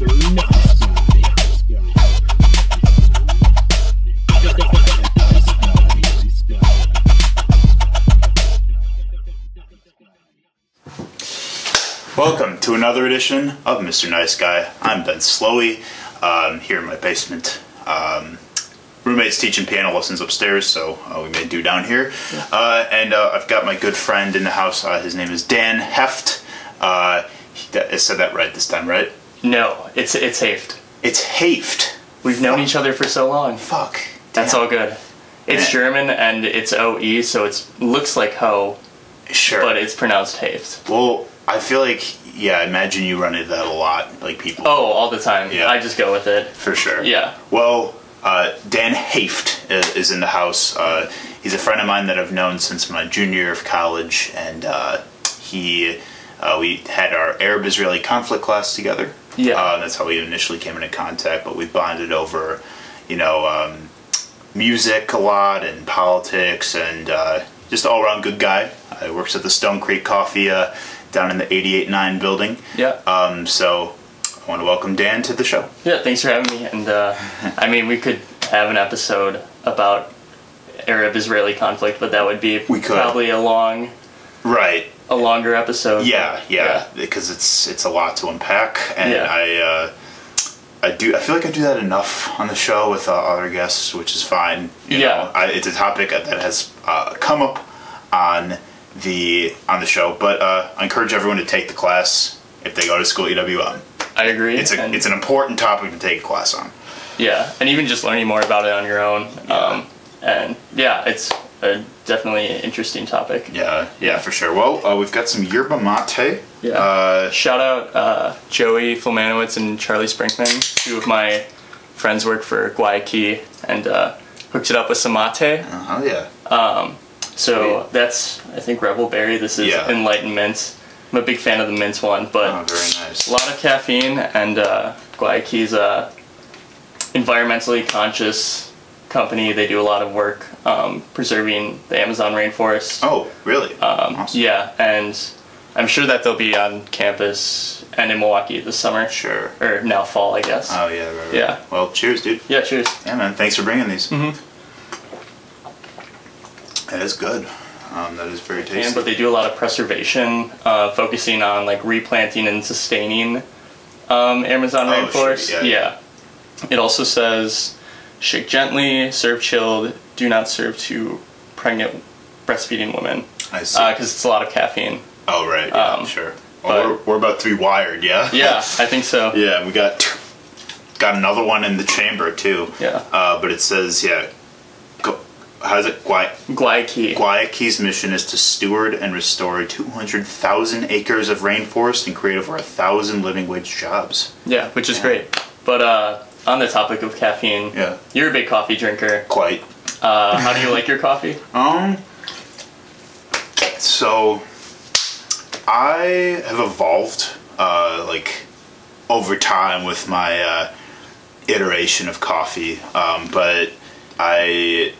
Welcome to another edition of Mr. Nice Guy. I'm Ben Slowey, um, here in my basement. Um, roommate's teaching piano lessons upstairs, so uh, we may do down here. Uh, and uh, I've got my good friend in the house. Uh, his name is Dan Heft. Uh, he, said that right this time, right? No, it's it's Haft. It's Haft. We've known each other for so long. Fuck. That's all good. It's Yeah. German and it's OE, so it looks like ho, Sure. but it's pronounced Haft. well, I feel like, yeah, I imagine you run into that a lot. Like people. Oh, all the time. Yeah. I just go with it. For sure. Yeah. Well, uh, Dan Haft is, is in the house. Uh, he's a friend of mine that I've known since my junior year of college, and uh, he uh, we had our Arab-Israeli conflict class together. Yeah. uh, that's how we initially came into contact. But we bonded over, you know, um, music a lot and politics, and uh, just all around good guy. Uh, he works at the Stone Creek Coffee uh, down in the 88-9 building. Yeah. Um, so I want to welcome Dan to the show. Yeah, thanks for having me. And uh, I mean, we could have an episode about Arab-Israeli conflict, but that would be We could. probably a long, Right. A longer episode. Yeah, yeah, because it's it's a lot to unpack, and Yeah. I uh, I do I feel like I do that enough on the show with uh, other guests, which is fine. You Yeah. know, I, it's a topic that has uh, come up on the on the show, but uh, I encourage everyone to take the class if they go to school at UWM. I agree. It's a it's an important topic to take a class on. yeah, and even just learning more about it on your own. Yeah. Um, and yeah, it's a definitely an interesting topic. Yeah, yeah, for sure. Well, uh, we've got some yerba mate. Yeah. Uh, Shout out uh, Joey Flamanowitz and Charlie Sprinkman. Two of my friends work for Guayaki and uh, hooked it up with some mate. oh yeah. So Sweet. that's, I think, Rebel Berry. This is Yeah. Enlightenment. I'm a big fan of the mint one, but Oh, very nice. a lot of caffeine and uh, Guayaki's a environmentally conscious company. They do a lot of work um, preserving the Amazon rainforest. Oh, really? Um, Awesome. Yeah, and I'm sure that they'll be on campus and in Milwaukee this summer. Sure. Or now fall, I guess. Oh yeah. Right, right. Yeah. Well, cheers, dude. yeah, cheers. Yeah, man. Thanks for bringing these. Mhm. That is good. Um, that is very tasty. And, but they do a lot of preservation, uh, focusing on like replanting and sustaining um, Amazon Oh, rainforest. shit, yeah, It also says shake gently, serve chilled, do not serve to pregnant breastfeeding women I see. because it's a lot of caffeine. oh, right. Yeah, um, sure. Well, but- we're, we're about to be wired, yeah? Yeah, I think so. yeah, we got got another one in the chamber, too. Yeah. Uh, but it says, yeah, how's it? Guay- Guayaki. Guayaki's mission is to steward and restore 200,000 acres of rainforest and create over a thousand living wage jobs. Yeah, which is great. But uh, on the topic of caffeine, Yeah. you're a big coffee drinker. Quite. Uh, how do you like your coffee? Um. So, I have evolved, uh, like, over time with my uh, iteration of coffee. Um, but I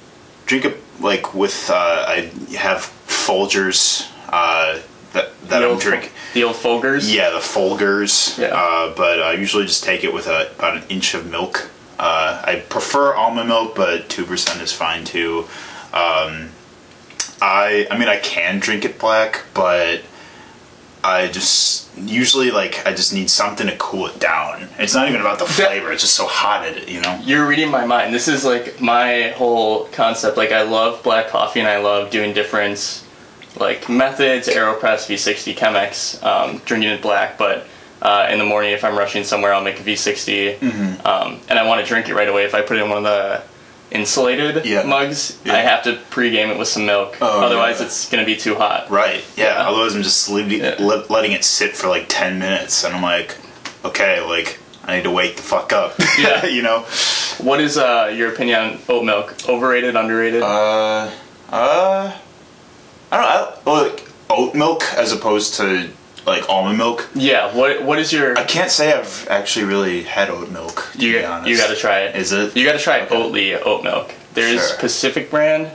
drink it like with. Uh, I have Folgers. Uh, that that the I'm old, drinking. The old Folgers. Yeah, the Folgers. Yeah. Uh, but I usually just take it with a, about an inch of milk. Uh, I prefer almond milk, but two percent is fine too. Um, I I mean I can drink it black, but I just usually like I just need something to cool it down. It's not even about the flavor; it's just so hot at it, you know. You're reading my mind. This is like my whole concept. Like I love black coffee and I love doing different like methods, AeroPress, V60, Chemex, um, drinking it black. But uh, in the morning, if I'm rushing somewhere, I'll make a V60, Mm-hmm. um, and I want to drink it right away. If I put it in one of the insulated Yeah. mugs, Yeah. I have to pre-game it with some milk. Oh, Otherwise, yeah. it's gonna be too hot. Right. Yeah. Otherwise, I'm just leaving, Yeah. le- letting it sit for like ten minutes, and I'm like, okay, like I need to wake the fuck up. Yeah. you know. What is uh, your opinion on oat milk? Overrated, underrated? Uh, uh, I don't know. Well, like oat milk as opposed to like almond milk. yeah. What What is your? I can't say I've actually really had oat milk. To You be honest. you got to try it. Is it? You got to try Okay. Oatly oat milk. There's Sure. Pacific brand,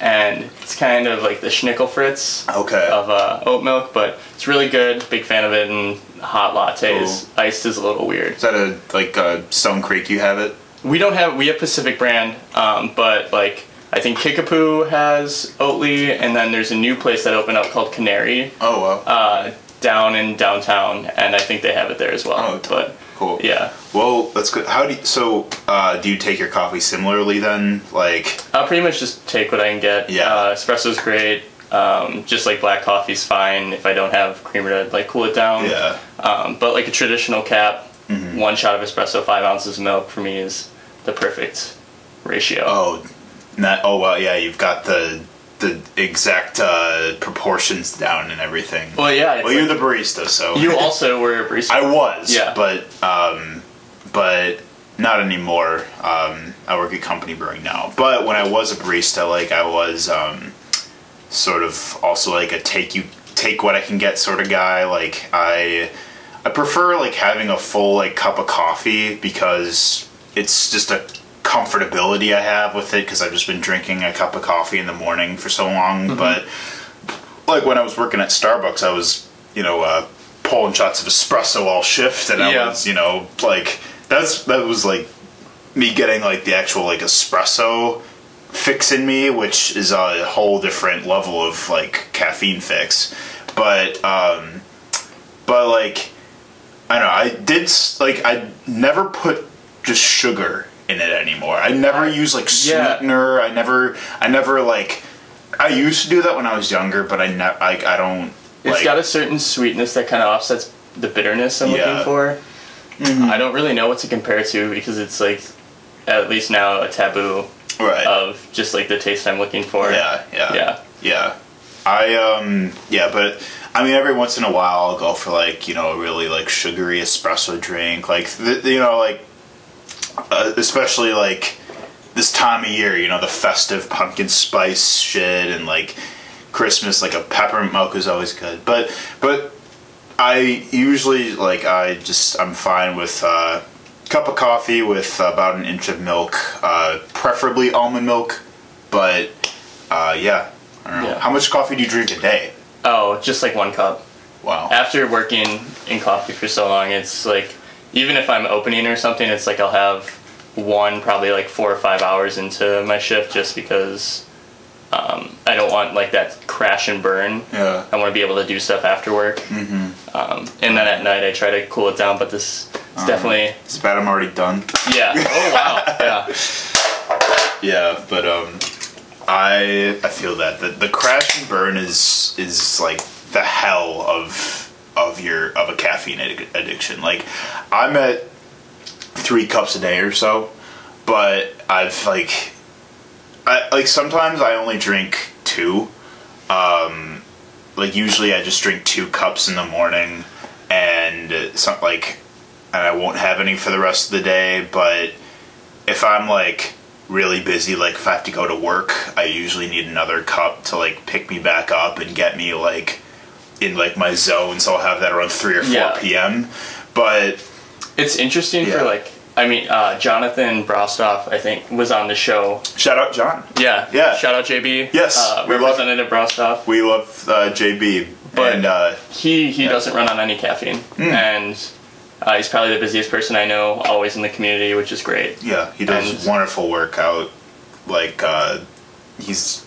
and it's kind of like the Schnickel Fritz Okay. of uh, oat milk, but it's really good. Big fan of it, and hot lattes. Iced is a little weird. Is that a like uh, Stone Creek? You have it. We don't have we have Pacific brand, um, but like I think Kickapoo has Oatly, and then there's a new place that opened up called Canary Oh well. uh, down in downtown, and I think they have it there as well. Oh, but cool. yeah, Well, that's good. How do you, so? Uh, do you take your coffee similarly then? Like, I'll pretty much just take what I can get. Yeah. uh, espresso's great. Um, just like black coffee's fine if I don't have creamer to like cool it down. yeah, Um, but like a traditional cap, Mm-hmm. one shot of espresso, five ounces of milk for me is the perfect ratio. Oh, not, oh well, yeah. You've got the the exact uh, proportions down and everything. Well, yeah. Well, you're like- the barista, so you also were a barista. I was, Yeah. but um, but not anymore. Um, I work at company brewing now. But when I was a barista, like I was um, sort of also like a take you take what I can get sort of guy. Like I I prefer like having a full like cup of coffee because it's just a comfortability I have with it because I've just been drinking a cup of coffee in the morning for so long. But like when I was working at Starbucks, I was you know uh, pulling shots of espresso all shift, and I Yeah. was you know like that's that was like me getting like the actual like espresso fix in me, which is a whole different level of like caffeine fix. But um, but like I don't know, I did like I never put just sugar in it anymore. I never use like yeah. sweetener. I never I never like I used to do that when I was younger, but I never like I don't. It's like, got a certain sweetness that kind of offsets the bitterness I'm Yeah. Mm-hmm. looking for. I don't really know what to compare to because it's like, at least now, a taboo right. of just like the taste I'm looking for. Yeah, yeah, Yeah. yeah. I um, yeah, but I mean, every once in a while, I'll go for like you know a really like sugary espresso drink, like th- you know like uh, especially like this time of year, you know, the festive pumpkin spice shit and like Christmas, like a peppermint mocha is always good. But but I usually like I just I'm fine with uh, cup of coffee with about an inch of milk, uh, preferably almond milk. But uh, yeah, I don't know. Yeah. How much coffee do you drink a day? Oh, just like one cup. Wow. After working in coffee for so long, it's like, even if I'm opening or something, it's like I'll have one probably like four or five hours into my shift just because um, I don't want like that crash and burn. Yeah. I want to be able to do stuff after work. Mm-hmm. Um, and then at night I try to cool it down, but this is definitely It's bad I'm already done. yeah. Oh wow, yeah. Yeah, but um, I I feel that the the crash and burn is is like the hell of of your of a caffeine addic- addiction. Like I'm at three cups a day or so, but I've like I like sometimes I only drink two. Um, like usually I just drink two cups in the morning, and some like, and I won't have any for the rest of the day. But if I'm like really busy, like if I have to go to work, I usually need another cup to like pick me back up and get me like in like my zone. So I'll have that around three or four Yeah. p.m. But It's interesting Yeah. for like. I mean, uh, Jonathan Brostoff, I think, was on the show. shout out John. Yeah. Yeah. Shout out JB. Yes, Uh, we love- Representative Brostoff. We love uh, JB, But- and uh, He he Yeah. doesn't run on any caffeine, and uh, he's probably the busiest person I know, always in the community, which is great. yeah, he does And- wonderful work out. Like uh, he's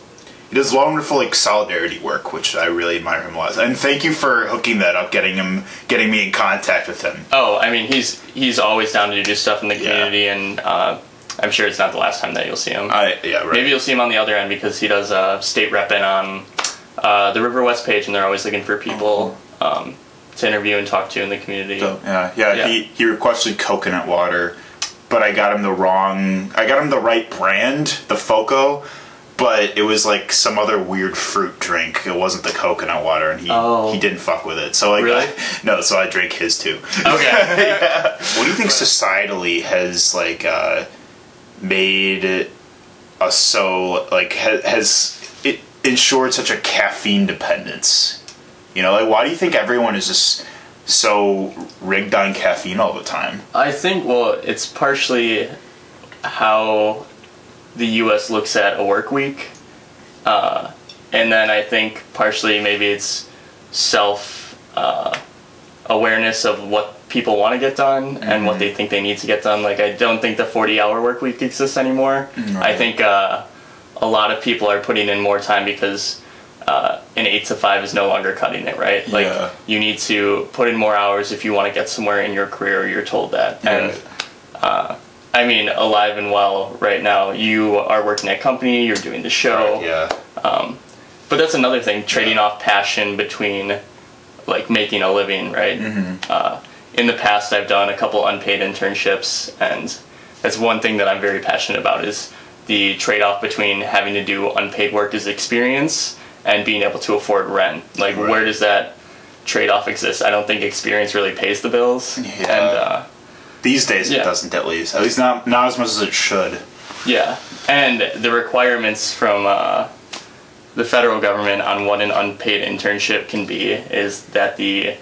he does wonderful like solidarity work, which I really admire him a lot. And thank you for hooking that up, getting him, getting me in contact with him. Oh, I mean, he's he's always down to do stuff in the Yeah. community, and uh, I'm sure it's not the last time that you'll see him. I yeah right. Maybe you'll see him on the other end because he does uh, state repping on uh, the River West page, and they're always looking for people um, to interview and talk to in the community. So, yeah, yeah, Yeah. He he requested coconut water, but I got him the wrong. I got him the right brand, the Foco, but it was like some other weird fruit drink. It wasn't the coconut water, and he Oh. he didn't fuck with it. So like, Really? I- no, so I drank his too. Okay. What do you think societally has like uh, made us so like ha- has it ensured such a caffeine dependence? You know, like why do you think everyone is just so rigged on caffeine all the time? I think well, it's partially how the U.S. looks at a work week, Uh, and then I think partially maybe it's self uh, awareness of what people want to get done and what they think they need to get done. Like I don't think the 40 hour work week exists anymore. I think uh, a lot of people are putting in more time because uh, an eight to five is no longer cutting it, right? Like Yeah. you need to put in more hours if you want to get somewhere in your career. You're told that, and Right. I mean, alive and well right now. You are working at a company. You're doing the show. yeah. Um, But that's another thing, trading off passion between like making a living, right? Mm-hmm. Uh, in the past, I've done a couple unpaid internships, and that's one thing that I'm very passionate about is the trade-off between having to do unpaid work as experience and being able to afford rent. Like, Right. where does that trade-off exist? I don't think experience really pays the bills, Yeah. and uh, These days Yeah. it doesn't at least. At least not not as much as it should. Yeah, and the requirements from uh, the federal government on what an unpaid internship can be is that the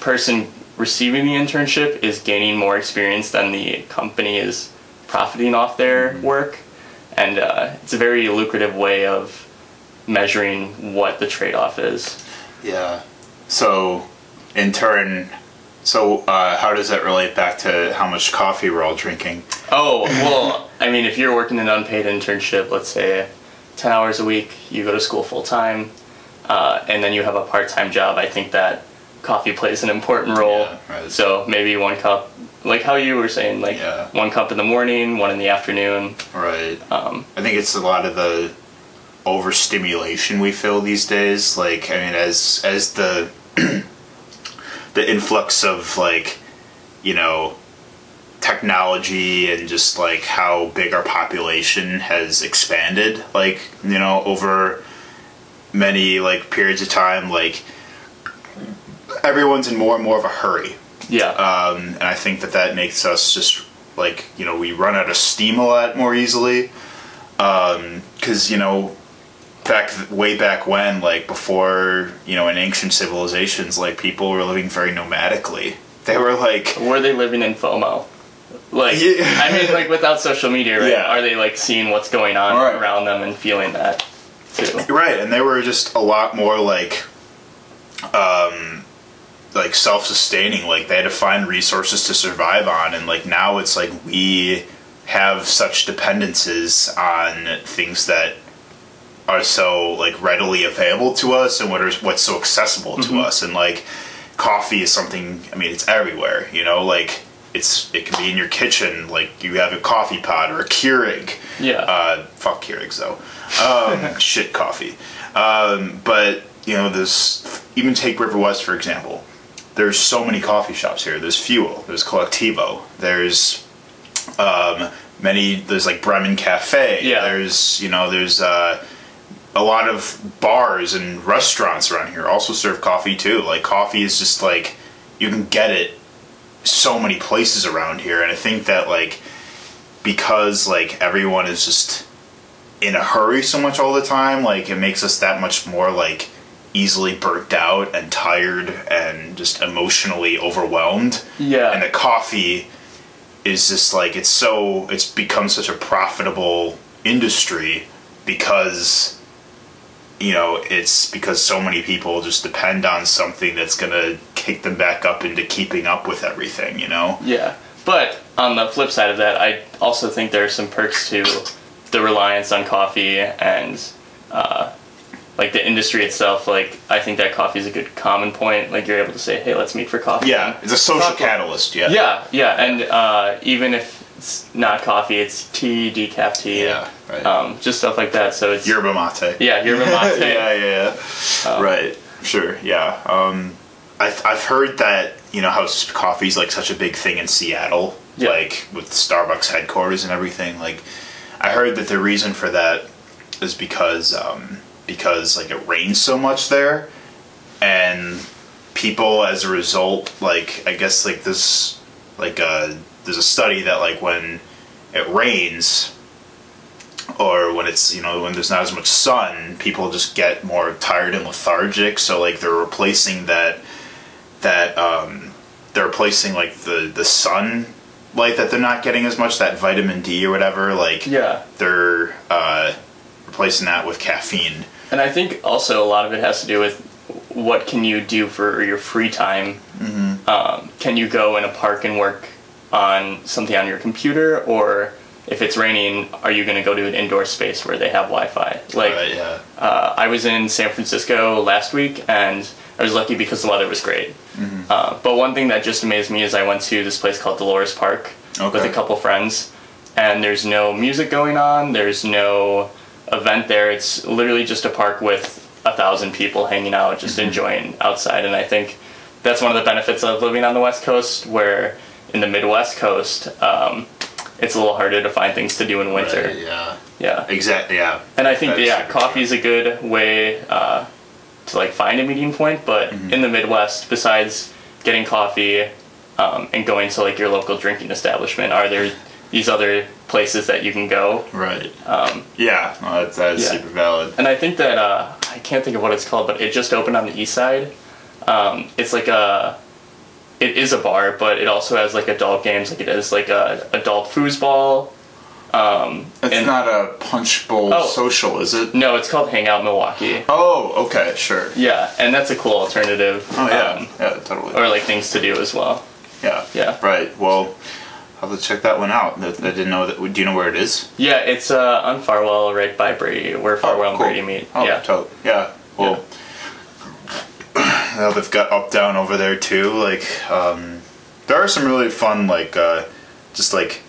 person receiving the internship is gaining more experience than the company is profiting off their work, and uh, it's a very lucrative way of measuring what the trade-off is. Yeah. So, in turn, so uh, how does that relate back to how much coffee we're all drinking? Oh, well, I mean, if you're working an unpaid internship, let's say 10 hours a week, you go to school full time, uh, and then you have a part time job, I think that coffee plays an important role. Yeah, right. So maybe one cup, like how you were saying, like Yeah. one cup in the morning, one in the afternoon. Right. Um, I think it's a lot of the overstimulation we feel these days. Like, I mean, as as the the influx of like, you know, technology and just like how big our population has expanded, like you know, over many like periods of time, like everyone's in more and more of a hurry yeah. um, and I think that that makes us just like you know we run out of steam a lot more easily because you know back way back when like before you know in ancient civilizations like people were living very nomadically they were like Were they living in FOMO? Like, Yeah. I mean, like without social media, right? Yeah. Are they like seeing what's going on Right. around them and feeling that too? right and they were just a lot more like um like self-sustaining like they had to find resources to survive on and like now it's like we have such dependencies on things that are so like readily available to us and what is what's so accessible to us and like coffee is something i mean it's everywhere you know like it's it can be in your kitchen like you have a coffee pot or a keurig Yeah. uh, fuck Keurigs though. Um, shit coffee. Um, but you know, this even take River West for example. There's so many coffee shops here. There's Fuel. There's Colectivo. There's um, many. There's like Bremen Cafe. Yeah. There's you know there's uh, a lot of bars and restaurants around here also serve coffee too. Like coffee is just like you can get it so many places around here, and I think that like because like everyone is just in a hurry so much all the time like it makes us that much more like easily burnt out and tired and just emotionally overwhelmed Yeah. and the coffee is just like it's so it's become such a profitable industry because you know it's because so many people just depend on something that's gonna kick them back up into keeping up with everything you know Yeah, but on the flip side of that, I also think there are some perks to the reliance on coffee and uh, like the industry itself. Like I think that coffee is a good common point. Like you're able to say, "Hey, let's meet for coffee." yeah it's a social Coffee. catalyst yeah yeah, yeah, and uh, even if it's not coffee, it's tea, decaf tea, Yeah, right. um, just stuff like that. So it's yerba mate yeah, yerba mate. yeah, yeah, yeah. right. Sure. Yeah. Um, I've I've heard that you know how s- coffee's like such a big thing in Seattle, Yeah. like with Starbucks headquarters and everything. Like, I heard that the reason for that is because um, because like it rains so much there, and people as a result, like I guess like this, like uh, there's a study that like when it rains or when it's you know when there's not as much sun people just get more tired and lethargic so like they're replacing that that um they're replacing like the the sun light that they're not getting as much that vitamin d or whatever like Yeah. they're uh replacing that with caffeine. And I think also a lot of it has to do with what can you do for your free time. Mm-hmm. Um, can you go in a park and work on something on your computer, or if it's raining, are you going to go to an indoor space where they have Wi-Fi? Like, Right, yeah. uh, I was in San Francisco last week, and I was lucky because the weather was great. Uh, but one thing that just amazed me is I went to this place called Dolores Park with a couple friends, and there's no music going on. There's no event there. It's literally just a park with a thousand people hanging out, just enjoying outside. And I think that's one of the benefits of living on the West Coast, where in the Midwest Coast, um, it's a little harder to find things to do in winter. Right, yeah. Yeah. Exactly. Yeah. And I think That's yeah, coffee is a good way uh, to like find a meeting point. But Mm-hmm. in the Midwest, besides getting coffee um, and going to like your local drinking establishment, are there these other places that you can go? Right. Um, Yeah. No, that, that is Yeah. super valid. and I think that uh, I can't think of what it's called, but it just opened on the east side. Um, it's like a it is a bar, but it also has like adult games. Like it has like a adult foosball. Um, It's and- not a punch bowl Oh. social, is it? no, it's called Hangout Milwaukee. Oh, okay, sure. Yeah, and that's a cool alternative. Oh yeah, um, yeah, totally. or like things to do as well. yeah, yeah. Right. Well, I'll have to check that one out. I didn't know that. Do you know where it is? Yeah, it's uh, on Farwell, right by Brady, where Farwell and cool. Brady meet. Oh, yeah, to- yeah. Well, now they've got up down over there too. Like, um, there are some really fun, like, uh, just like,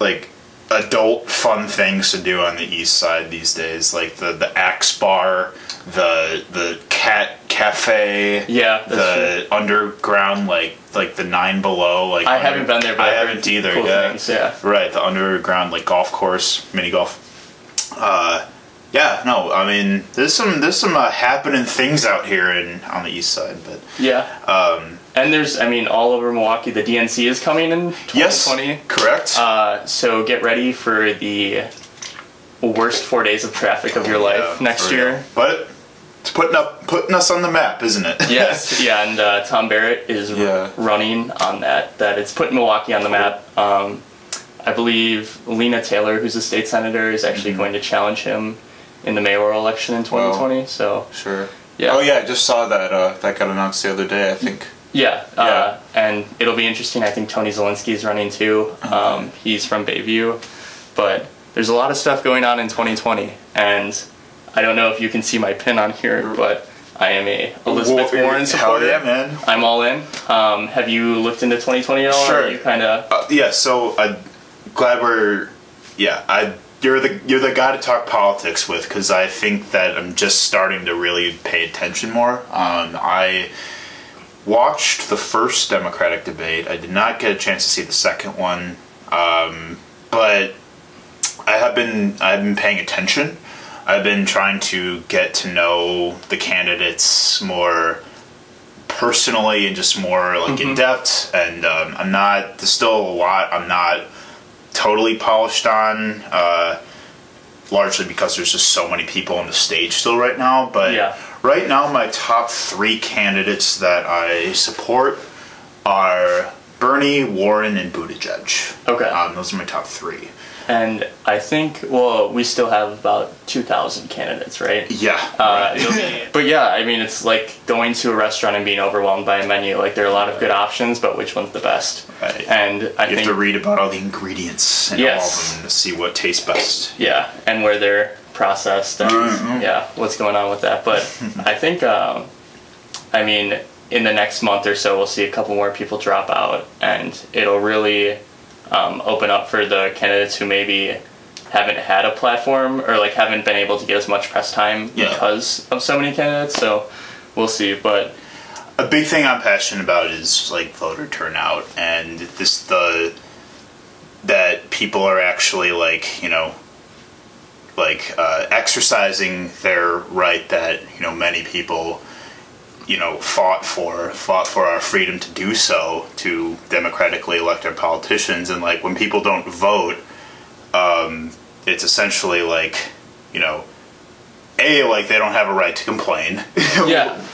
like adult fun things to do on the east side these days. Like the the Axe Bar, the the Cat Cafe. yeah. That's true. the underground like like the nine below like I under- haven't been there, but I haven't either cool yeah things, yeah. right the underground like golf course mini golf uh yeah no i mean there's some there's some uh, happening things out here in on the east side but Yeah, um and there's, I mean, all over Milwaukee, the DNC is coming in 2020. yes correct Uh, so get ready for the worst four days of traffic of your life Yeah, next year. real. but it's putting up putting us on the map isn't it yes, yeah, and uh, Tom Barrett is r- running on that. That it's putting Milwaukee on the map. Um, I believe Lena Taylor, who's a state senator, is actually Mm-hmm. going to challenge him in the mayoral election in 2020. So sure Yeah. oh yeah i just saw that uh that got announced the other day i think yeah, Yeah. Uh, and it'll be interesting. I think Tony Zielinski is running too. Uh-huh. Um, he's from Bayview, but there's a lot of stuff going on in 2020, and I don't know if you can see my pin on here, but I am a Elizabeth Warren hell supporter. yeah man I'm all in. Um, have you looked into 2020 at all? Sure. You kind of Uh, yeah, so I'm glad we're yeah. I you're the you're the guy to talk politics with because I think that I'm just starting to really pay attention more. Um, I watched the first Democratic debate. I did not get a chance to see the second one, um, but I have been I've been paying attention. I've been trying to get to know the candidates more personally and just more like in depth. And um, I'm not. There's still a lot I'm not totally polished on. Uh, largely because there's just so many people on the stage still right now. But Yeah. right now, my top three candidates that I support are Bernie, Warren, and Buttigieg. Okay. Um, those are my top three. And I think, well, we still have about 2,000 candidates, right? Yeah. Uh, right. but yeah, I mean, it's like going to a restaurant and being overwhelmed by a menu. Like, there are a lot of good options, but which one's the best? Right. And I you think, You have to read about all the ingredients and Yes. all of them to see what tastes best. yeah, and where they're processed and Mhm. yeah, what's going on with that. But I think, um, I mean, in the next month or so, we'll see a couple more people drop out, and it'll really um, open up for the candidates who maybe haven't had a platform or like haven't been able to get as much press time Yeah. because of so many candidates. So we'll see. But a big thing I'm passionate about is like voter turnout and this the that people are actually like you know like uh, exercising their right that you know many people you know fought for fought for our freedom to do so to democratically elect our politicians. And like when people don't vote um, it's essentially like you know a like they don't have a right to complain. Yeah.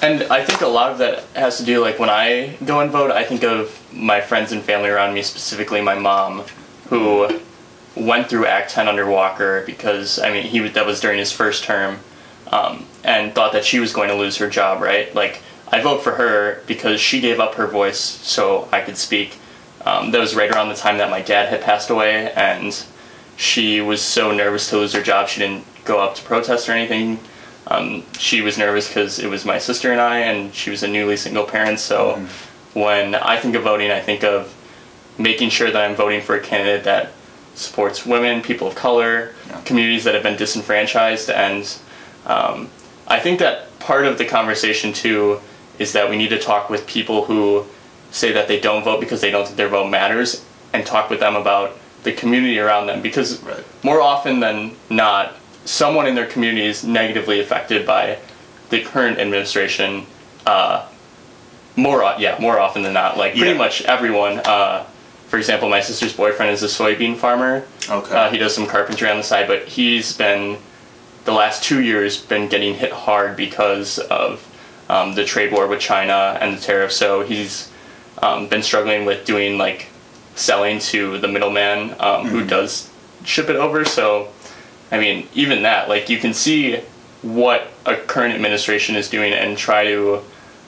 And I think a lot of that has to do like when I go and vote, I think of my friends and family around me, specifically my mom, who went through Act 10 under Walker because I mean he that was during his first term, um, and thought that she was going to lose her job. Right, like I vote for her because she gave up her voice so I could speak. Um, that was right around the time that my dad had passed away, and she was so nervous to lose her job she didn't go up to protest or anything. Um, she was nervous because it was my sister and I, and she was a newly single parent. So mm-hmm. when I think of voting, I think of making sure that I'm voting for a candidate that supports women, people of color, yeah. communities that have been disenfranchised, and um, I think that part of the conversation too is that we need to talk with people who say that they don't vote because they don't think their vote matters, and talk with them about the community around them because right. more often than not, someone in their community is negatively affected by the current administration. Uh, more, yeah, more often than not, like pretty yeah. much everyone. Uh, for example, my sister's boyfriend is a soybean farmer. Okay. Uh, he does some carpentry on the side, but he's been the last two years been getting hit hard because of um, the trade war with China and the tariffs. So he's um, been struggling with doing like selling to the middleman um, mm-hmm. who does ship it over. So, I mean, even that, like you can see what a current administration is doing and try to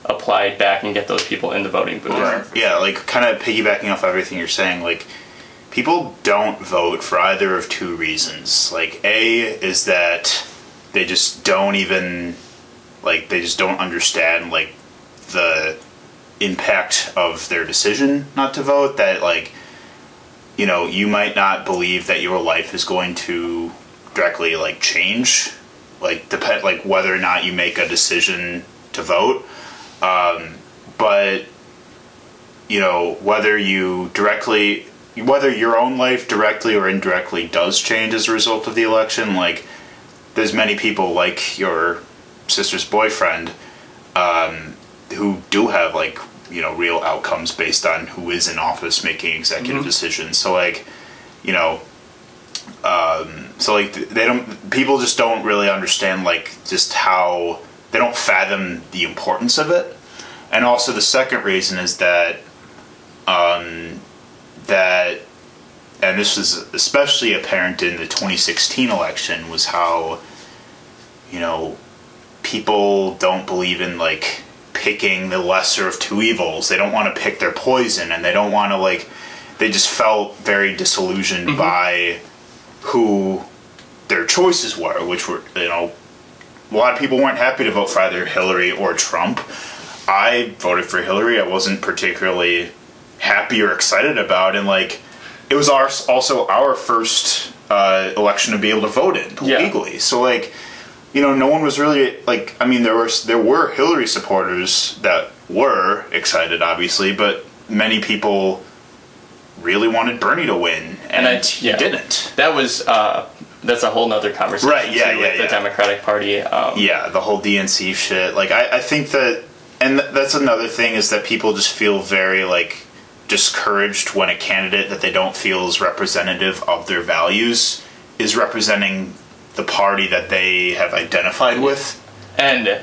apply back and get those people in the voting booth. Right. Yeah, like kind of piggybacking off everything you're saying, like people don't vote for either of two reasons. Like A is that they just don't even like they just don't understand like the impact of their decision not to vote that like you know you might not believe that your life is going to directly like change like depend like whether or not you make a decision to vote. Um, but you know whether you directly whether your own life directly or indirectly does change as a result of the election like there's many people like your sister's boyfriend um, who do have like you know real outcomes based on who is in office making executive mm-hmm. decisions so like you know um, so like they don't people just don't really understand like just how they don't fathom the importance of it and also the second reason is that um, that and this was especially apparent in the 2016 election was how you know people don't believe in like picking the lesser of two evils. They don't want to pick their poison, and they don't want to like. They just felt very disillusioned mm-hmm. by who their choices were, which were you know a lot of people weren't happy to vote for either Hillary or Trump. I voted for Hillary. I wasn't particularly happy or excited about, and like it was our also our first uh, election to be able to vote in yeah. legally. So like you know, no one was really like. I mean, there was there were Hillary supporters that were excited, obviously, but many people really wanted Bernie to win, and, and I, yeah, he didn't. That was uh, that's a whole nother conversation, right? Yeah, too, yeah, with yeah. the Democratic Party. Um, yeah, the whole DNC shit. Like, I, I think that, and th- that's another thing is that people just feel very like discouraged when a candidate that they don't feel is representative of their values is representing the party that they have identified with. And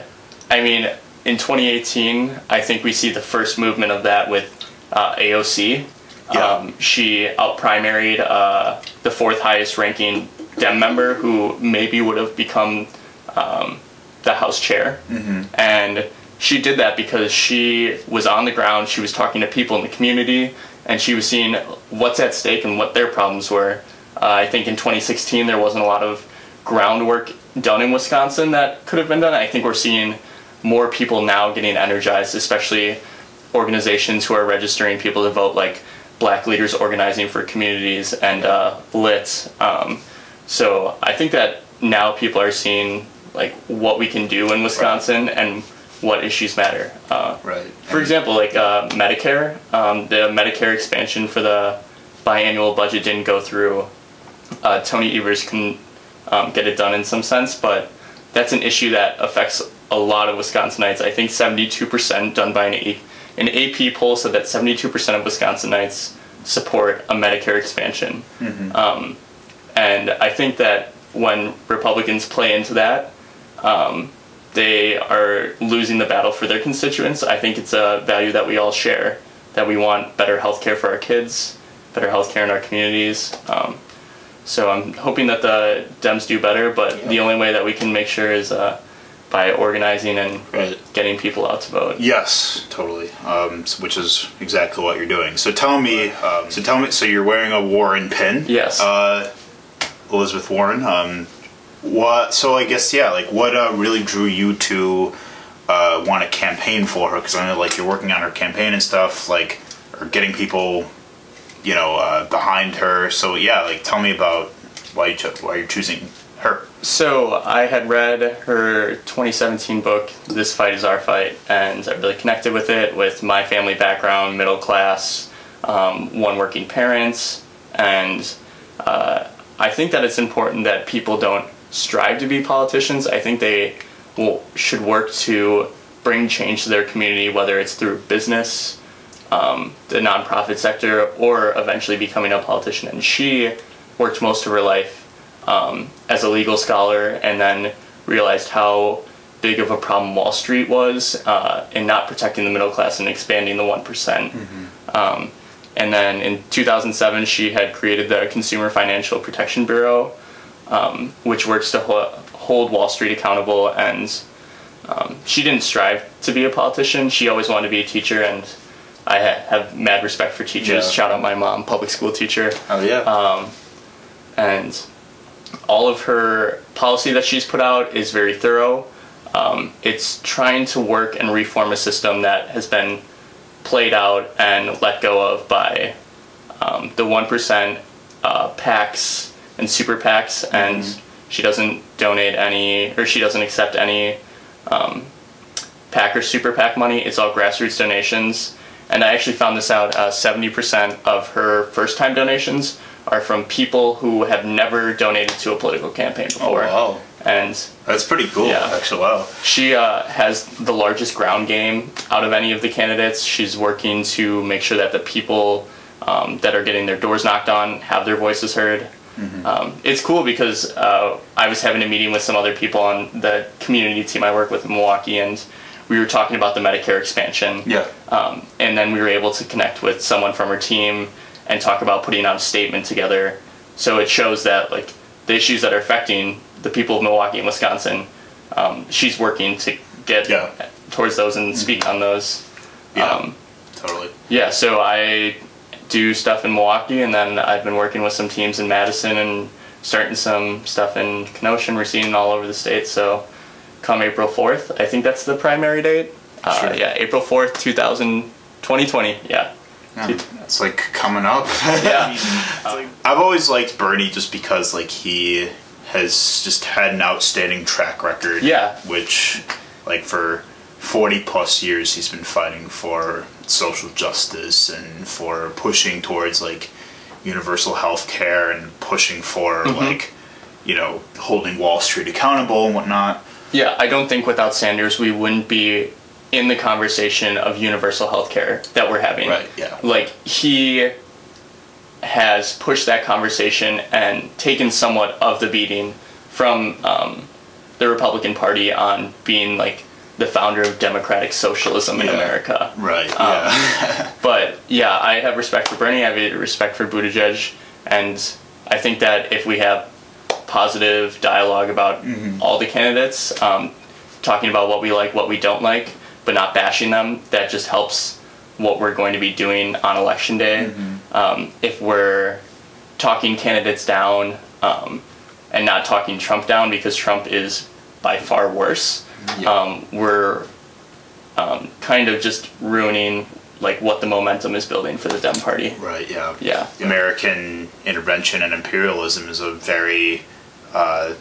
I mean, in 2018, I think we see the first movement of that with uh, AOC. Yeah. Um, she out primaried uh, the fourth highest ranking Dem member who maybe would have become um, the House chair. Mm-hmm. And she did that because she was on the ground, she was talking to people in the community, and she was seeing what's at stake and what their problems were. Uh, I think in 2016 there wasn't a lot of groundwork done in Wisconsin that could have been done. I think we're seeing more people now getting energized, especially organizations who are registering people to vote, like Black Leaders Organizing for Communities and uh, LIT. Um, so I think that now people are seeing like what we can do in Wisconsin right. and what issues matter. Uh, right. For example, like uh, Medicare, um, the Medicare expansion for the biannual budget didn't go through. Uh, Tony Evers can um, get it done in some sense, but that's an issue that affects a lot of Wisconsinites. I think 72% done by an, a- an AP poll said that 72% of Wisconsinites support a Medicare expansion. Mm-hmm. Um, and I think that when Republicans play into that, um, they are losing the battle for their constituents. I think it's a value that we all share that we want better health care for our kids, better health care in our communities. Um, So I'm hoping that the Dems do better, but Yeah. the only way that we can make sure is uh, by organizing and Right. getting people out to vote. Yes, totally. Um, which is exactly what you're doing. So tell me. Um, so tell me. So you're wearing a Warren pin. Yes. Uh, Elizabeth Warren. Um, what? So I guess yeah. Like, what uh, really drew you to uh, want to campaign for her? Because I know like you're working on her campaign and stuff. Like, or getting people, you know, uh, behind her. So yeah. Like, tell me about why you why you're choosing her. So I had read her 2017 book, This Fight Is Our Fight, and I really connected with it, with my family background, middle class, um, one working parents, and uh, I think that it's important that people don't strive to be politicians. I think they will, should work to bring change to their community, whether it's through business, um, the nonprofit sector, or eventually becoming a politician. And she worked most of her life um, as a legal scholar and then realized how big of a problem Wall Street was uh, in not protecting the middle class and expanding the one Um, and then in 2007, she had created the Consumer Financial Protection Bureau, um, which works to ho- hold Wall Street accountable. And um, she didn't strive to be a politician. She always wanted to be a teacher, and I ha- have mad respect for teachers. Yeah. Shout out my mom, public school teacher Oh yeah. and all of her policy that she's put out is very thorough. Um, it's trying to work and reform a system that has been played out and let go of by um, the 1% uh, PACs and super PACs, and she doesn't donate any, or she doesn't accept any um, PAC or super PAC money. It's all grassroots donations. And I actually found this out uh, 70% of her first time donations are from people who have never donated to a political campaign oh before. wow. And That's pretty cool. Yeah. Actually, wow. she uh, has the largest ground game out of any of the candidates. She's working to make sure that the people um, that are getting their doors knocked on have their voices heard. Um, it's cool because uh, I was having a meeting with some other people on the community team I work with in Milwaukee, and we were talking about the Medicare expansion. Yeah. Um, and then we were able to connect with someone from her team and talk about putting out a statement together. So it shows that like the issues that are affecting the people of Milwaukee and Wisconsin, um, she's working to get Yeah. towards those and speak on those. Yeah. Um, Totally. yeah, so I do stuff in Milwaukee, and then I've been working with some teams in Madison and starting some stuff in Kenosha and Racine and all over the state. So come April 4th, I think that's the primary date. Uh, Sure. yeah, April 4th, 2000, 2020. Yeah. Yeah, it's like coming up. Yeah. I've always liked Bernie just because like he has just had an outstanding track record. Yeah. Which, like for forty plus years, he's been fighting for social justice and for pushing towards like universal health care and pushing for Mm-hmm. like you know holding Wall Street accountable and whatnot. Yeah, I don't think without Sanders we wouldn't be in the conversation of universal health care that we're having. Right, yeah. Like, he has pushed that conversation and taken somewhat of the beating from um, the Republican Party on being, like, the founder of democratic socialism in Yeah. America. Right. Um, yeah. But yeah, I have respect for Bernie. I have respect for Buttigieg, and I think that if we have positive dialogue about all the candidates, um, talking about what we like, what we don't like, but not bashing them, that just helps what we're going to be doing on election day. Um, if we're talking candidates down um, and not talking Trump down because Trump is by far worse, Yeah. um, we're um, kind of just ruining like what the momentum is building for the Dem Party. Right. Yeah. Yeah. American intervention and imperialism is a very, uh,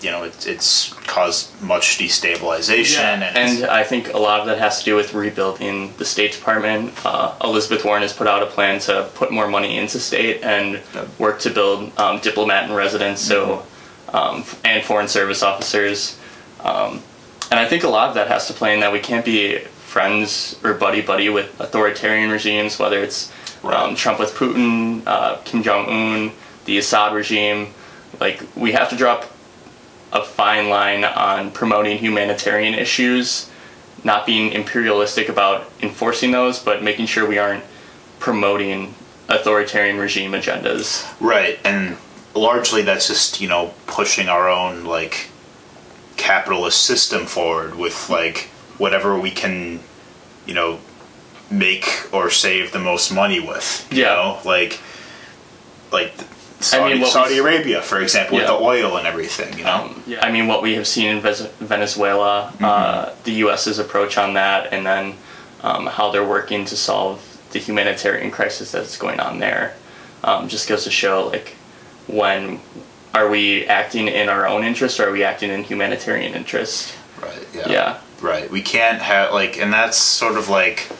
you know, it, it's caused much destabilization and, And I think a lot of that has to do with rebuilding the State Department. Uh, Elizabeth Warren has put out a plan to put more money into state and Yep. work to build um, diplomat and residence, so Mm-hmm. um, and foreign service officers. Um, and I think a lot of that has to play in that we can't be friends or buddy buddy with authoritarian regimes, whether it's um, Trump with Putin, uh, Kim Jong Un, the Assad regime. Like we have to drop a fine line on promoting humanitarian issues, not being imperialistic about enforcing those, but making sure we aren't promoting authoritarian regime agendas. right. And largely that's just you know pushing our own like capitalist system forward with like whatever we can you know make or save the most money with you Yeah. know like like Saudi, what we- Saudi Arabia for example Yeah. with the oil and everything you know Um, I mean, what we have seen in Venezuela, Mm-hmm. uh, the U.S.'s approach on that, and then um, how they're working to solve the humanitarian crisis that's going on there, um, just goes to show like when are we acting in our own interest or are we acting in humanitarian interest? right Yeah. Right. We can't have like, and that's sort of like,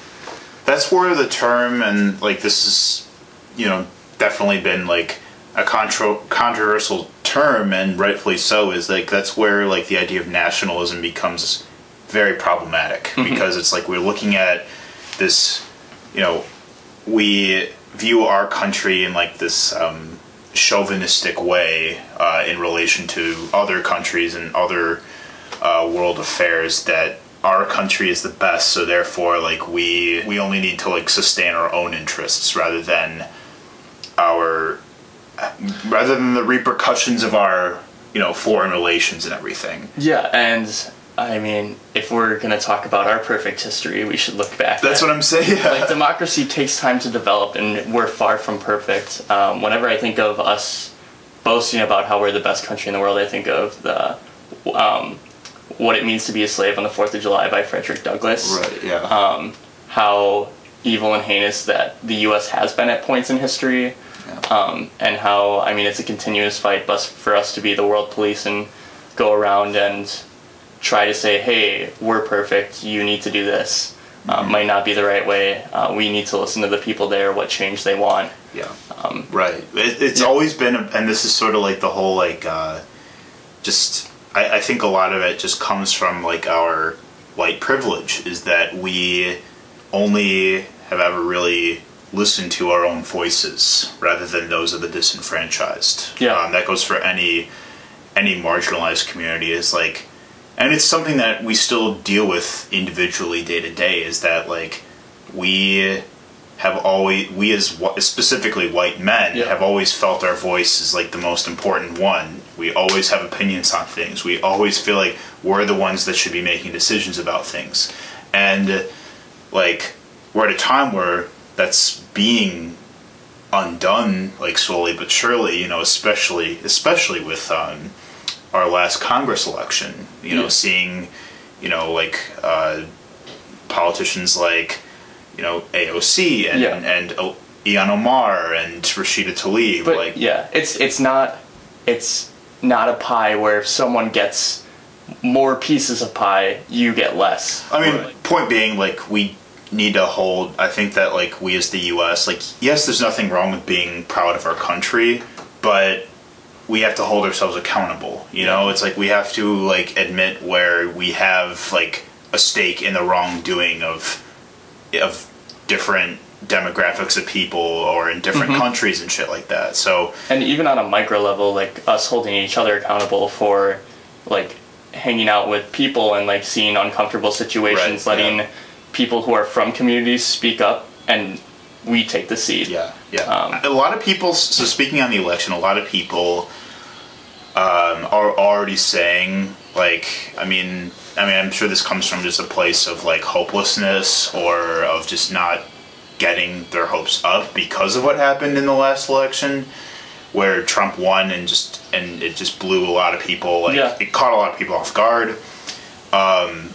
that's where the term and like this is, you know, definitely been like a contro- controversial term, and rightfully so. Is like that's where like the idea of nationalism becomes very problematic because it's like we're looking at this, you know, we view our country in like this um, chauvinistic way uh, in relation to other countries and other uh, world affairs that our country is the best so therefore like we we only need to like sustain our own interests rather than our rather than the repercussions of our you know foreign relations and everything. Yeah, and I mean, if we're gonna talk about our perfect history, we should look back. that's at- what i'm saying like democracy takes time to develop and we're far from perfect um, whenever i think of us boasting about how we're the best country in the world i think of the um, what it means to be a slave on the 4th of july by frederick douglass right yeah um, how evil and heinous that the us has been at points in history Yeah. um, and how i mean it's a continuous fight for us to be the world police and go around and try to say hey we're perfect you need to do this um, might not be the right way uh, we need to listen to the people there what change they want Yeah. Um, right. It, it's yeah. always been, and this is sort of like the whole like, uh, just I, I think a lot of it just comes from like our white privilege is that we only have ever really listened to our own voices rather than those of the disenfranchised. Yeah. Um, that goes for any any marginalized community. Is like, and it's something that we still deal with individually day to day. Is that like we have always we as specifically white men Yeah. have always felt our voice is like the most important one we always have opinions on things we always feel like we're the ones that should be making decisions about things and like we're at a time where that's being undone like slowly but surely you know especially especially with um, our last congress election you know Yeah. seeing you know like uh, politicians like you know AOC and Yeah. and o- Ilhan Omar and Rashida Tlaib but like yeah it's it's not it's not a pie where if someone gets more pieces of pie you get less I mean point being like we need to hold I think that like we as the US like yes there's nothing wrong with being proud of our country but we have to hold ourselves accountable you know? It's like we have to like admit where we have like a stake in the wrongdoing of of different demographics of people or in different mm-hmm. countries and shit like that. So and even on a micro level like us holding each other accountable for like hanging out with people and like seeing uncomfortable situations Right, letting yeah. people who are from communities speak up and we take the seat Yeah, yeah. Um, a lot of people. So speaking on the election, a lot of people um, are already saying, like, I mean, I mean, I'm sure this comes from just a place of like hopelessness or of just not getting their hopes up because of what happened in the last election, where Trump won and just and it just blew a lot of people. Like, Yeah. it caught a lot of people off guard. Um,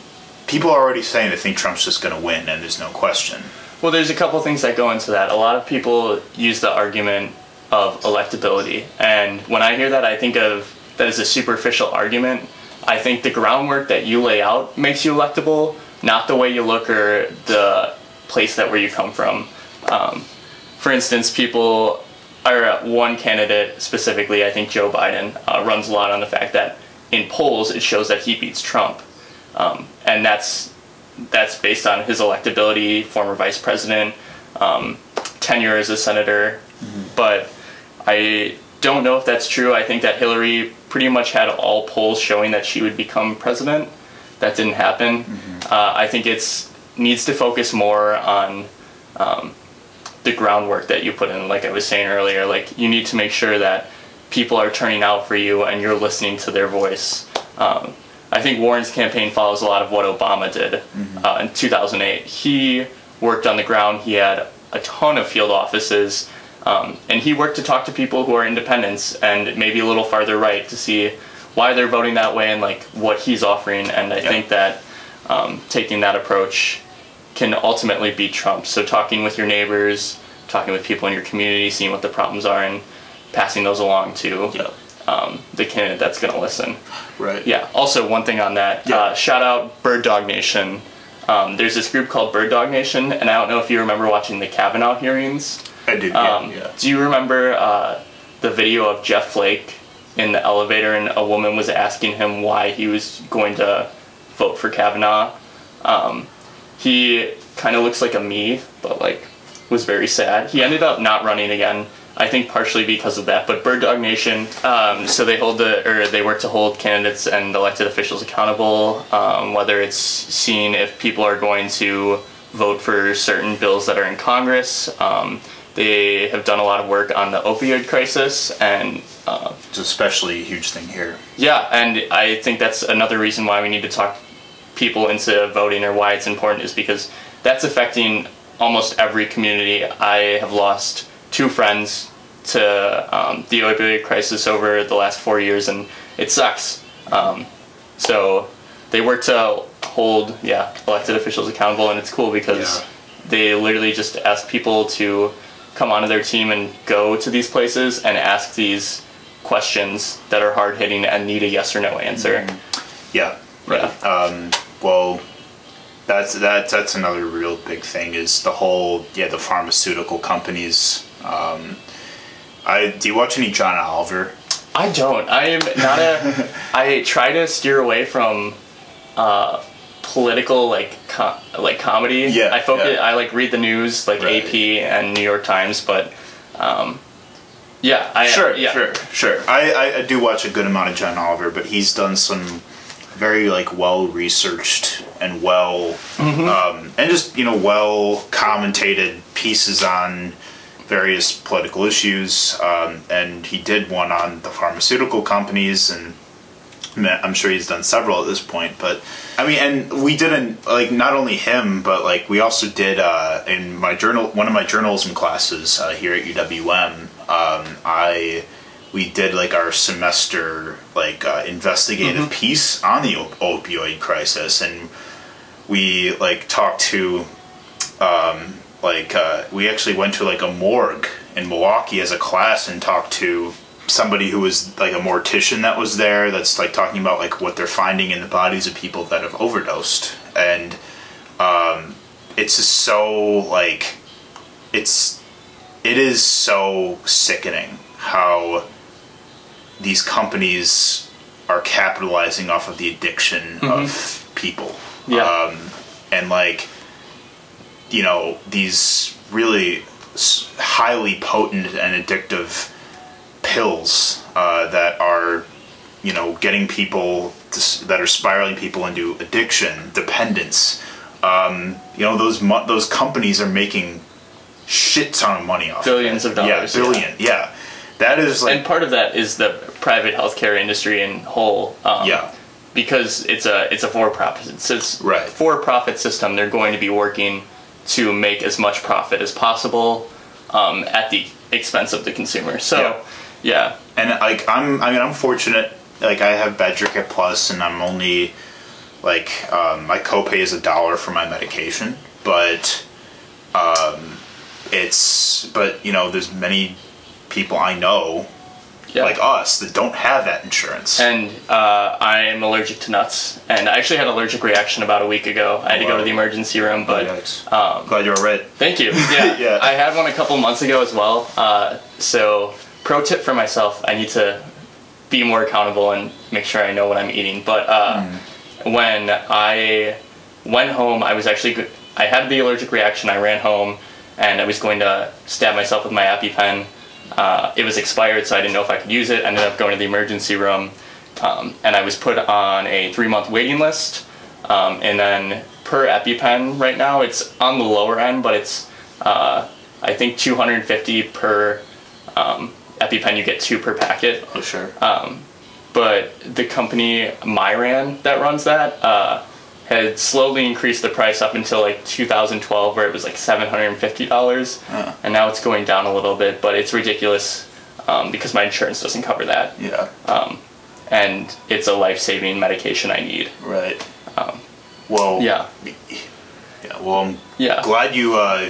people are already saying they think Trump's just going to win, and there's no question. Well, there's a couple things that go into that. A lot of people use the argument of electability, and when I hear that, I think of that as a superficial argument. I think the groundwork that you lay out makes you electable, not the way you look or the place that where you come from. Um, for instance, people are one candidate specifically, I think Joe Biden uh, runs a lot on the fact that in polls it shows that he beats Trump, um, and that's that's based on his electability, former vice president, um, tenure as a senator. But I don't know if that's true. I think that Hillary pretty much had all polls showing that she would become president. That didn't happen. Uh, I think it's needs to focus more on um, the groundwork that you put in. Like I was saying earlier, like you need to make sure that people are turning out for you and you're listening to their voice. Um, I think Warren's campaign follows a lot of what Obama did uh, in 2008. He worked on the ground. He had a ton of field offices, um, and he worked to talk to people who are independents and maybe a little farther right to see why they're voting that way and like what he's offering. And I Yeah. think that um, taking that approach can ultimately beat Trump. So talking with your neighbors, talking with people in your community, seeing what the problems are, and passing those along to Yeah. Um, the candidate that's going to listen. Right. Yeah. Also, one thing on that. Yeah. Uh, shout out Bird Dog Nation. Um, there's this group called Bird Dog Nation, and I don't know if you remember watching the Kavanaugh hearings. I did. Yeah. Um, yeah. Do you remember uh, the video of Jeff Flake in the elevator, and a woman was asking him why he was going to vote for Kavanaugh? Um, he kind of looks like a me, but like was very sad. He ended up not running again. I think partially because of that. But Bird Dog Nation, um, so they hold the or they work to hold candidates and elected officials accountable. Um, whether it's seeing if people are going to vote for certain bills that are in Congress. Um, they have done a lot of work on the opioid crisis and uh, It's especially a huge thing here. yeah, and I think that's another reason why we need to talk people into voting or why it's important is because that's affecting almost every community. I have lost two friends to um, the opioid crisis over the last four years, and it sucks. Um, so they work to hold, yeah, elected officials accountable, and it's cool because Yeah. they literally just ask people to come onto their team and go to these places and ask these questions that are hard hitting and need a yes or no answer. Yeah. Yeah. Um, well, that's that's that's another real big thing is the whole yeah the pharmaceutical companies. Um, I do you watch any John Oliver? I don't. I am not a. I try to steer away from uh, political like com- like comedy. Yeah, I focus. yeah. I like read the news like Right. AP and New York Times, but um, yeah, I Sure, yeah. sure, sure. I, I, I do watch a good amount of John Oliver, but he's done some very like well researched and well um, and just you know well commentated pieces on various political issues. Um, and he did one on the pharmaceutical companies and. I'm sure he's done several at this point, but I mean, and we didn't like not only him, but like we also did uh, in my journal, one of my journalism classes uh, here at UWM. Um, I we did like our semester like uh, investigative piece on the op- opioid crisis, and we like talked to um, like uh, we actually went to like a morgue in Milwaukee as a class and talked to somebody who was like a mortician that was there that's like talking about like what they're finding in the bodies of people that have overdosed. And um, it's just so like it's it is so sickening how these companies are capitalizing off of the addiction of people. Yeah. um, and like you know these really highly potent and addictive pills uh, that are you know getting people to, that are spiraling people into addiction dependence um, you know those those companies are making shit ton of money off Billions of of dollars, yeah billion yeah, that is like and part of that is the private healthcare industry in whole. Um, yeah because it's a it's a for profit it's, it's Right. for profit system. They're going to be working to make as much profit as possible um, at the expense of the consumer. So, yeah, and like I'm, I mean, I'm fortunate. Like I have BadgerCare Plus, and I'm only like um, my copay is a dollar for my medication, but um, it's but you know, there's many people I know yeah. like us that don't have that insurance. and uh, I am allergic to nuts, and I actually had an allergic reaction about a week ago. I had to go Wow. to the emergency room, but Yikes. um, Glad you're all right. Thank you. Yeah, Yeah. I had one a couple months ago as well. Uh, so, pro tip for myself: I need to be more accountable and make sure I know what I'm eating. But uh, when I went home, I was actually I had the allergic reaction. I ran home, and I was going to stab myself with my EpiPen. Uh, it was expired, so I didn't know if I could use it. I ended up going to the emergency room, um, and I was put on a three-month waiting list. Um, and then per EpiPen right now, it's on the lower end, but it's uh, I think 250 per um, EpiPen, you get two per packet. Oh sure. Um, but the company Mylan that runs that uh, had slowly increased the price up until like 2012, where it was like $750, Uh. and now it's going down a little bit. But it's ridiculous um, because my insurance doesn't cover that, yeah. um, and it's a life-saving medication I need. Right. Um, Well. yeah, Yeah. Well, I'm yeah, glad you. Uh,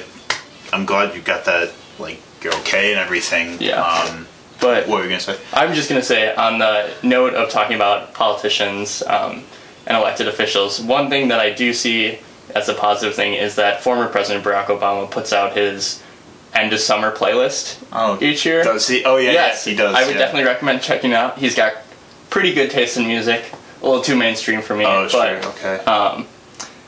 I'm glad you got that. Like you're okay and everything. Yeah. Um, but what were you gonna say? I'm just going to say, on the note of talking about politicians um, and elected officials, one thing that I do see as a positive thing is that former President Barack Obama puts out his end of summer playlist Oh, each year. Does he? Oh yeah. yes, he does. I would yeah. definitely recommend checking out. He's got pretty good taste in music. A little too mainstream for me, Oh but sure. Okay. um,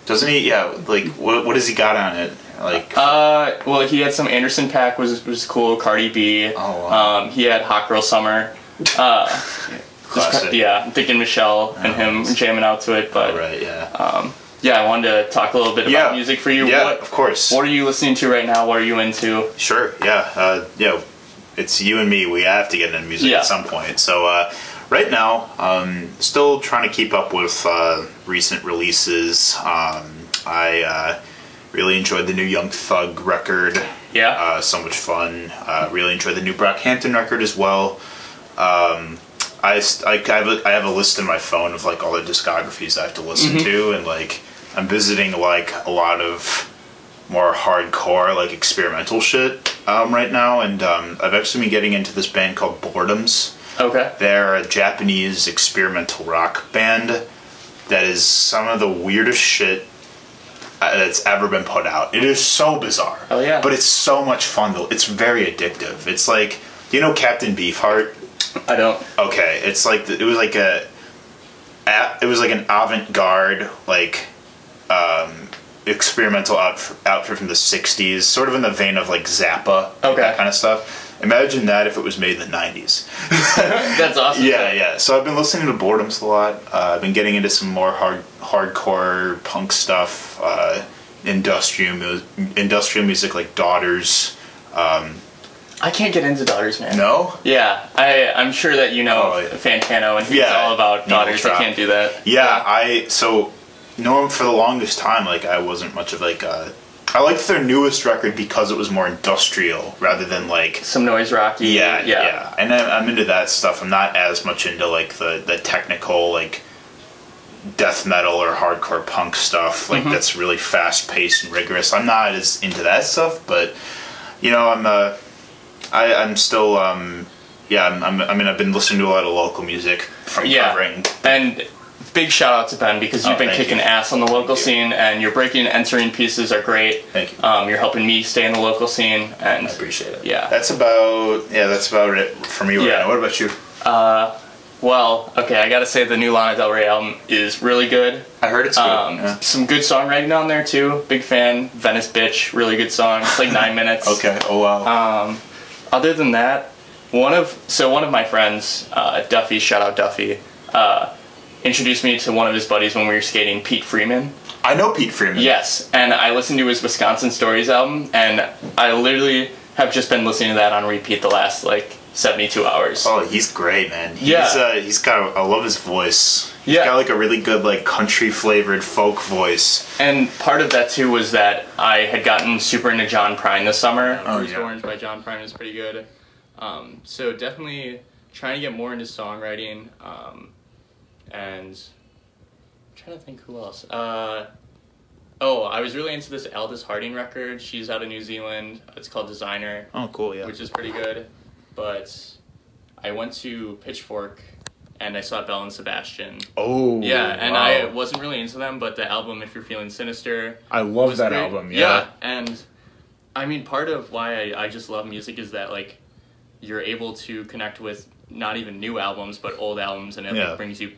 Doesn't he? Yeah. Like what? What has he got on it? Like. uh, well, he had some Anderson Paak was was cool. Cardi B. Oh, wow. Um, he had Hot Girl Summer. Uh, classic. yeah, I'm thinking Michelle and him jamming out to it, but. Right. Yeah. Um, yeah, I wanted to talk a little bit about Yeah. music for you. yeah. What, of course. what are you listening to right now? What are you into? Sure. Yeah. Uh, yeah. It's you and me. We have to get into music Yeah. at some point. So uh, right now, um, still trying to keep up with uh, recent releases. Um, I uh, really enjoyed the new Young Thug record. Yeah. Uh, so much fun. Uh, really enjoyed the new Brockhampton record as well. Um, I, I, I, have a, I have a list in my phone of like all the discographies I have to listen to, and like I'm visiting like a lot of more hardcore like experimental shit um, right now, and um, I've actually been getting into this band called Boredoms. okay. They're a Japanese experimental rock band that is some of the weirdest shit uh, that's ever been put out. It is so bizarre. Oh, yeah. But it's so much fun though. It's very addictive. It's like you know Captain Beefheart? I don't. Okay, it's like the, it was like a, a it was like an avant-garde like um, experimental outfit, outfit from the '60s, sort of in the vein of like Zappa, Okay. that kind of stuff. Imagine that if it was made in the '90s. That's awesome. Yeah, yeah. So I've been listening to Boredoms a lot. Uh, I've been getting into some more hard, hardcore punk stuff, uh, industrial, mu- industrial music like Daughters. Um, I can't get into Daughters, man. no, Yeah, I I'm sure that you know Oh, yeah. Fantano and he's Yeah, all about Daughters. I can't do that. yeah. I so no for the longest time like I wasn't much of like a. I liked their newest record because it was more industrial rather than like Some noise rocky. Yeah, yeah, yeah. And I'm, I'm into that stuff. I'm not as much into like the the technical like death metal or hardcore punk stuff like Mm-hmm. that's really fast paced and rigorous. I'm not as into that stuff, but you know, I'm uh, I I'm still um yeah, I'm, I'm I mean I've been listening to a lot of local music from Yeah. covering And big shout out to Ben because you've Oh, been kicking you. ass on the local scene and your breaking and entering pieces are great. Thank you. Um, you're helping me stay in the local scene and I appreciate it. Yeah. That's about yeah, that's about it for me right Yeah. now. What about you? uh, well, okay, I gotta say the new Lana Del Rey album is really good. I heard it's good. Um, yeah. Some good songwriting on there too. Big fan. Venice Bitch, really good song. It's like nine minutes. Okay. Oh wow. Um, other than that, one of so one of my friends, uh, Duffy, shout out Duffy, uh, introduced me to one of his buddies when we were skating, Pete Freeman. I know Pete Freeman. Yes, and I listened to his Wisconsin Stories album, and I literally have just been listening to that on repeat the last like 72 hours. Oh, he's great, man. He's, Yeah. uh, he's got. A, I love his voice. He's Yeah. got like a really good like country flavored folk voice. And part of that too was that I had gotten super into John Prine this summer. Oh, Bruised yeah. Orange by John Prine is pretty good. Um, so definitely trying to get more into songwriting. Um, and I'm trying to think who else. Uh, oh, I was really into this Aldous Harding record. She's out of New Zealand. It's called Designer, Oh, cool. Yeah. which is pretty good. But I went to Pitchfork and I saw Belle and Sebastian. oh. Yeah, and wow. I wasn't really into them, but the album "If You're Feeling Sinister" I love that great. album. Yeah. and I mean, part of why I, I just love music is that like you're able to connect with not even new albums, but old albums, and it Yeah. like, brings you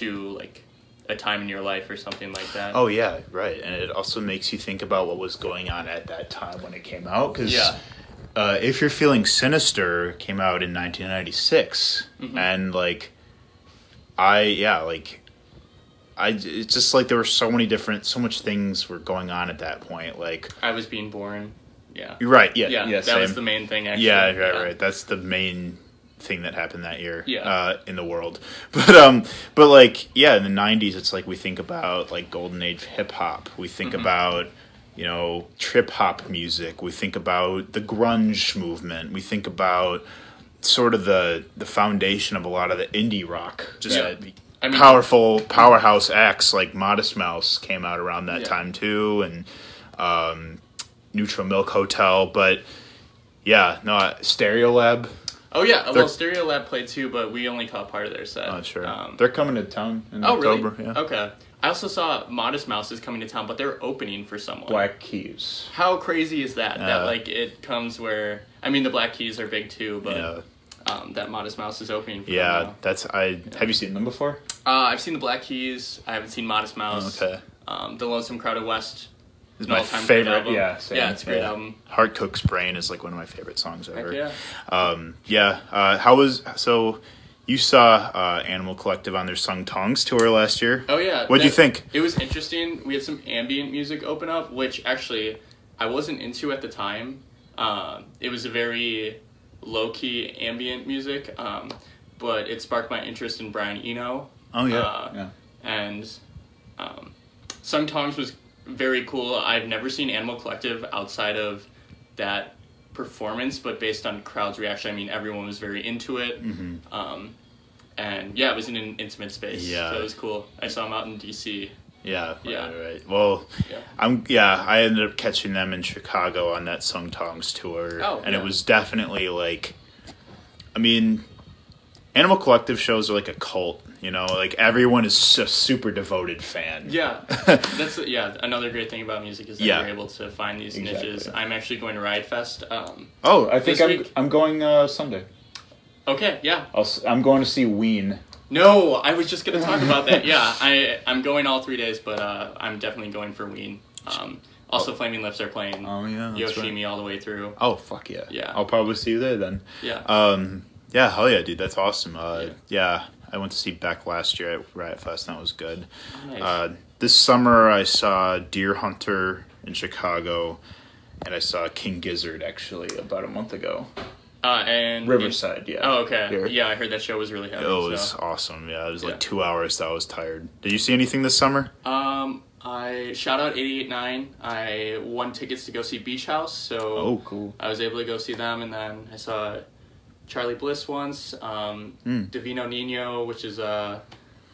to like a time in your life or something like that. Oh yeah, right. And it also makes you think about what was going on at that time when it came out. Because Yeah. Uh, if you're feeling sinister, came out in 1996, Mm-hmm. and like, I yeah like. I, it's just like there were so many different, so much things were going on at that point. Like, I was being born. Yeah. you're right, yeah, Yeah, yeah, that was the main thing. Actually. Yeah, right, right. That's the main thing that happened that year Yeah. uh, in the world. But um, but like yeah, in the '90s, it's like we think about like golden age hip hop. We think Mm-hmm. about you know trip hop music. We think about the grunge movement. We think about sort of the the foundation of a lot of the indie rock. Just Yeah. I mean- powerful powerhouse acts like Modest Mouse came out around that Yeah. time too, and um, Neutral Milk Hotel. But yeah, no, Stereolab. Oh yeah, well, Stereolab played too, but we only caught part of their set. Oh, sure. Um, They're coming to town in oh October. really? Yeah. Okay. I also saw Modest Mouse is coming to town, but they're opening for someone. Black Keys. How crazy is that? that Uh, like it comes where I mean the Black Keys are big too, but Yeah. um, that Modest Mouse is opening. For Yeah, that's I. Have you seen them before? Uh, I've seen the Black Keys. I haven't seen Modest Mouse. Okay. Um, the Lonesome Crowded West. is my favorite. album. Yeah, same. Yeah, it's a great Yeah. album. Heart Cook's Brain is like one of my favorite songs Heck ever. yeah. Um, yeah. Uh, how was so? You saw uh, Animal Collective on their Sung Tongs tour last year. Oh yeah. What do you think? It was interesting. We had some ambient music open up, which actually I wasn't into at the time. Um, it was a very low key ambient music, um, but it sparked my interest in Brian Eno. Oh yeah. Uh, yeah. and um, Sung Tongs was very cool. I've never seen Animal Collective outside of that performance, but based on crowd's reaction, I mean, everyone was very into it. Um, and yeah, it was in an intimate space. Yeah. so it was cool. I saw them out in DC. Yeah, Yeah. right, right. Well, Yeah. I'm yeah. I ended up catching them in Chicago on that Sung Tongs tour, Oh, and yeah. it was definitely like, I mean, Animal Collective shows are like a cult. You know, like everyone is a super devoted fan. Yeah, that's yeah. Another great thing about music is that Yeah. you're able to find these Exactly. niches. I'm actually going to Riot Fest. Um, Oh, I think I'm week- I'm going uh, Sunday. okay, yeah. I'll, s- I'm going to see Ween. No, I was just gonna talk about that. Yeah, I I'm going all three days, but uh, I'm definitely going for Ween. Um, also, Flaming Lips are playing Oh yeah, Yoshimi right. all the way through. Oh fuck yeah. Yeah. I'll probably see you there then. Yeah. Um, yeah, hell yeah, dude, that's awesome. Uh, Yeah. yeah. I went to see Beck last year at Riot Fest, and that was good. Nice. Uh, this summer, I saw Deerhunter in Chicago, and I saw King Gizzard actually about a month ago. uh, and Riverside, yeah. Oh, okay. Here. Yeah, I heard that show was really heavy. It was so. awesome. Yeah, it was Yeah. like two hours. So I was tired. Did you see anything this summer? Um, I shout out 889. I won tickets to go see Beach House, so Oh, cool. I was able to go see them, and then I saw Charly Bliss once, um, Mm. Divino Nino, which is a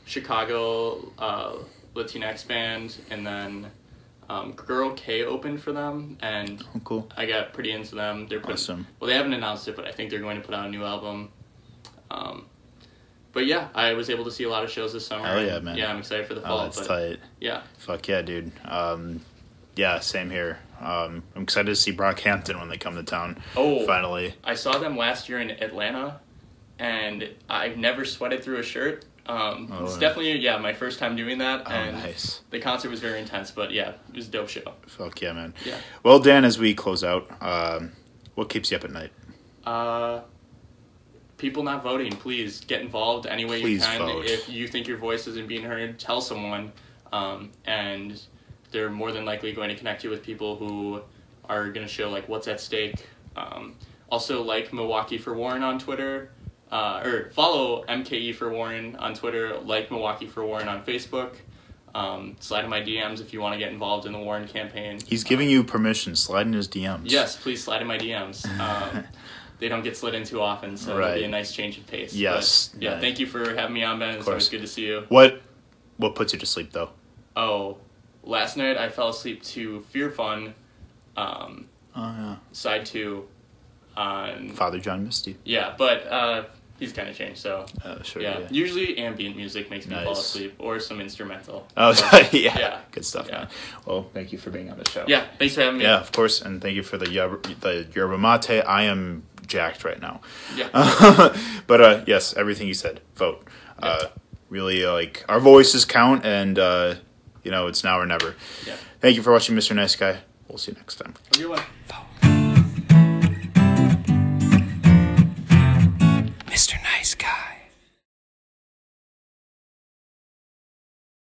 Chicago uh, Latinx band, and then um, Girl K opened for them, and Oh, cool. I got pretty into them. They're putting, Awesome. well, they haven't announced it, but I think they're going to put out a new album. Um, but yeah, I was able to see a lot of shows this summer. Hell yeah, man. Yeah, I'm excited for the fall. Oh, that's but tight. yeah, Fuck yeah, dude. Um, yeah, same here. Um, I'm excited to see Brockhampton when they come to town. Oh. finally. I saw them last year in Atlanta, and I've never sweated through a shirt. Um, Oh, it's definitely yeah my first time doing that, Oh, and nice. the concert was very intense. But yeah, it was a dope show. Fuck yeah, man. Yeah. Well, Dan, as we close out, um, what keeps you up at night? Uh, people not voting, please get involved any way Please you can. vote. If you think your voice isn't being heard, tell someone, um, and they're more than likely going to connect you with people who are going to show like what's at stake. Um, also, like Milwaukee for Warren on Twitter, uh, or follow MKE for Warren on Twitter. Like Milwaukee for Warren on Facebook. Um, slide in my DMs if you want to get involved in the Warren campaign. He's giving you permission. Slide in his DMs. Yes, please slide in my DMs. Um, they don't get slid in too often, so it'll be a nice change of pace. Yes, But, yeah, thank you for having me on, Ben. It's always good to see you. What What puts you to sleep though? Oh, last night I fell asleep to Fear Fun, um, Oh yeah. side two, on Father John Misty. yeah, but uh, he's kind of changed. So Uh, sure. yeah. Yeah. usually ambient music makes me fall asleep, or some instrumental. Oh But, yeah. yeah. Good stuff, Yeah. man. Well, thank you for being on the show. yeah. Thanks for having me. Yeah, of course, and thank you for the yerba, the yerba mate. I am jacked right now. Yeah. but uh, yes, everything you said. Vote. Uh, really, uh, like our voices count, and uh, you know, it's now or never. Yeah. Thank you for watching, Mr. Nice Guy. We'll see you next time. Mr. Nice Guy.